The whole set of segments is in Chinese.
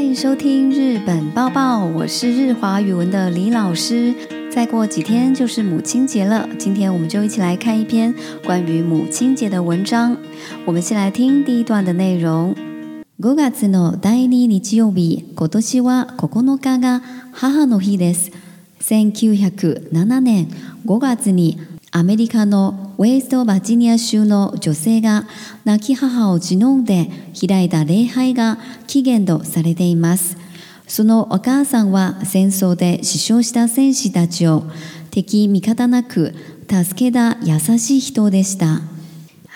欢迎收听《日本报报》，我是日华语文的李老师。再过几天就是母亲节了，今天我们就一起来看一篇关于母亲节的文章。我们先来听第一段的内容。五月の第二日曜日、果都は九日が母の日です。千九百七年五月に。アメリカのウェイストバージニア州の女性が亡き母を忍んで開いた礼拝が起源とされています。そのお母さんは戦争で死傷した戦士たちを敵味方なく助けた優しい人でした。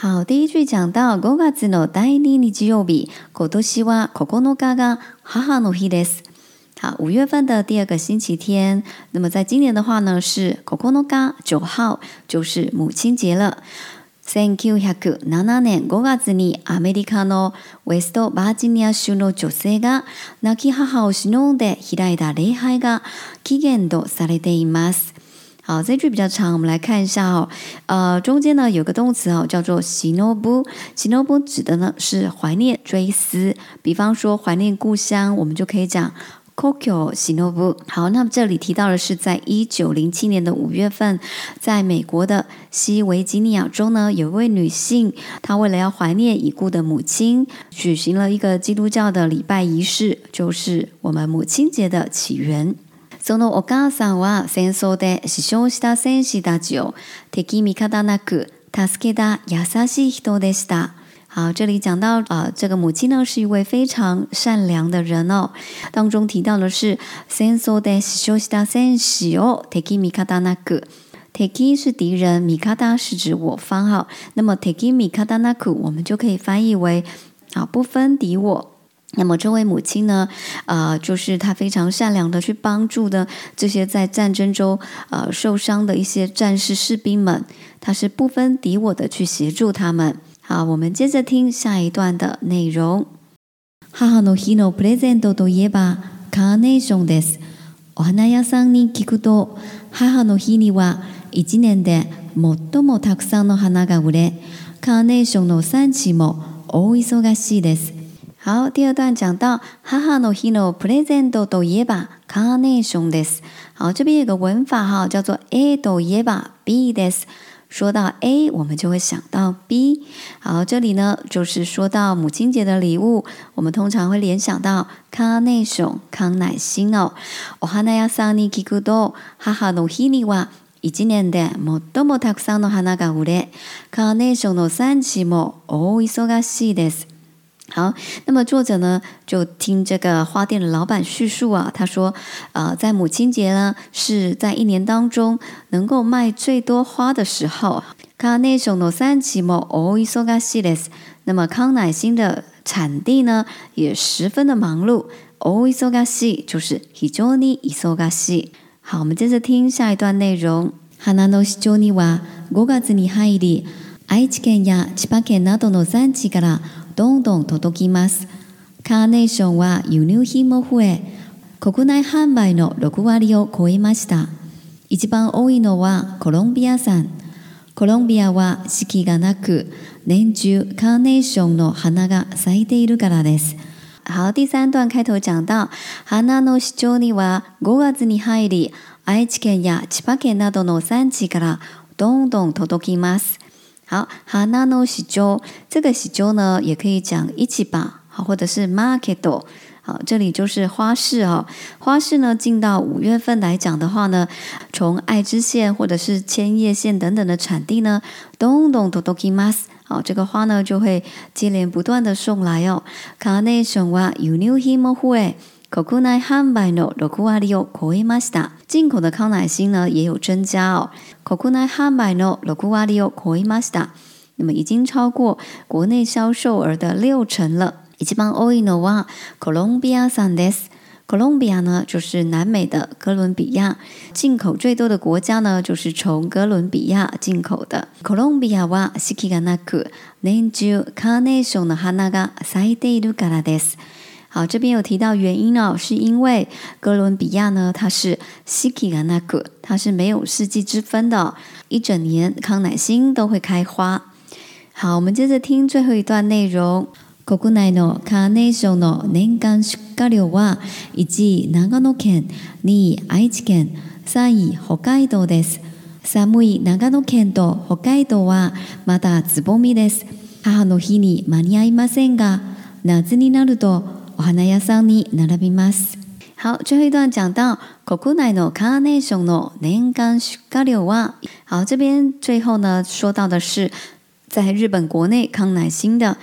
好，第一句讲到5月の第2日曜日、今年は9日が母の日です。啊，五月份的第二个星期天，那么在今年的话呢，是九号就是母亲节了。Thank you. 百七七年五月にアメリカのウェストバージニア州の女性が亡き母を偲んで開いた礼拝がキエとされています。好，这句比较长，我们来看一下哦。呃，中间呢有个动词哦，叫做 n o 偲ぶ指的呢是怀念追思，比方说怀念故乡，我们就可以讲。o o 好，那么这里提到的是，在一九零七年的五月份，在美国的西维吉尼亚州呢，有一位女性，她为了要怀念已故的母亲，举行了一个基督教的礼拜仪式，就是我们母亲节的起源。そのお母さんは戦争で死傷した戦士たちを敵味方なく助けた優しい人でした。好，这里讲到啊，这个母亲呢是一位非常善良的人哦。当中提到的是 senseo desu 休息到 senseo take m i k a a na ku t k 是敌人米卡达是指我方哈。那么 t e k e mikada na ku 我们就可以翻译为啊不分敌我。那么这位母亲呢，呃，就是她非常善良的去帮助的这些在战争中呃受伤的一些战士士兵们，她是不分敌我的去协助他们。好，我们接着听下一段的内容。母の日のプレゼントといえばカーネーションです。お花屋さんに聞くと、母の日には一年で最もたくさんの花が売れ、カーネーションの産地も大忙しいです。好，第二段讲到母の日のプレゼントといえばカーネーションです。好，这边有个文法哈，叫做 A といえば B です。说到 A，我们就会想到 B。好，这里呢就是说到母亲节的礼物，我们通常会联想到カーネーション、康乃馨哦。お花屋さんに聞くと、母の日には一年で最もたくさんの花が売れ、カーネーションの産地も大忙しいです。好，那么作者呢，就听这个花店的老板叙述啊。他说，呃，在母亲节呢，是在一年当中能够卖最多花的时候。那么康乃馨的产地呢，也十分的忙碌。就是好，我们接着听下一段内容。好，我们接着听下一段内容。どんどん届きます。カーネーションは輸入品も増え、国内販売の6割を超えました。一番多いのはコロンビア産。コロンビアは四季がなく、年中カーネーションの花が咲いているからです。好，第三段开头讲到、花の主張には5月に入り、愛知県や千葉県などの産地からどんどん届きます。好，hana no 这个 s h 呢，也可以讲一起吧，好，或者是 marketo，好，这里就是花市哦。花市呢，进到五月份来讲的话呢，从爱知县或者是千叶县等等的产地呢咚咚咚咚 k i mas，好，这个花呢就会接连不断的送来哦。卡内省哇，s o u new himo h 进口的康乃馨呢也有增加哦。进口的康乃馨呢也有增加哦。那么已经超过国内销售额的六成了。以及帮欧伊诺哇，哥伦比亚桑德斯。哥伦比亚呢就是南美的哥伦比亚，进口最多的国家呢就是从哥伦比亚进口的。哥伦比亚哇，シキガナク。年中カーネーションの花が咲いているからです。好，这边有提到原因哦，是因为哥伦比亚呢，它是四季がなく，它是没有四季之分的、一整年康乃馨都会开花。好，我们接着听最后一段内容。国内のカーネーションの年間出荷量は1位長野県、2位愛知県、3位北海道です。寒い長野県と北海道はまだつぼみです。母の日に間に合いませんが、夏になると花屋さんに並びます。好，最后一段讲到国内のカーネーションの年間出荷量は。好，这边最后呢说到的是在日本国内康乃馨的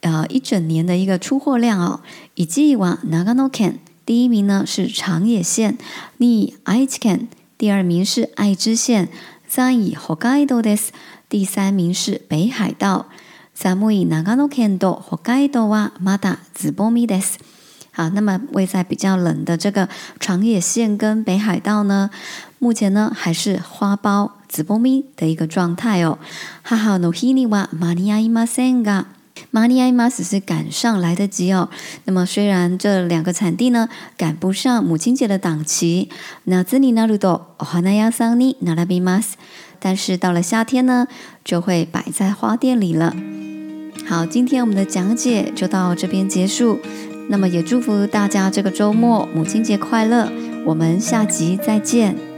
呃一整年的一个出货量哦。以记わなが県第一名呢是长野县、に愛知県第二名是爱知県、三以北海道です。第三名是北海道。寒い長南冈诺肯岛和盖岛哇，马达紫波です。好，那么位在比较冷的这个长野县跟北海道呢，目前呢还是花苞紫波米的一个状态哦。哈哈，ノヒニワマニアイマセンガマニアイマス是赶上来得及哦。那么虽然这两个产地呢赶不上母亲节的档期，那ズ尼ナルドオハナ亚桑尼ニ拉比 m a ス，但是到了夏天呢就会摆在花店里了。好，今天我们的讲解就到这边结束。那么也祝福大家这个周末母亲节快乐。我们下集再见。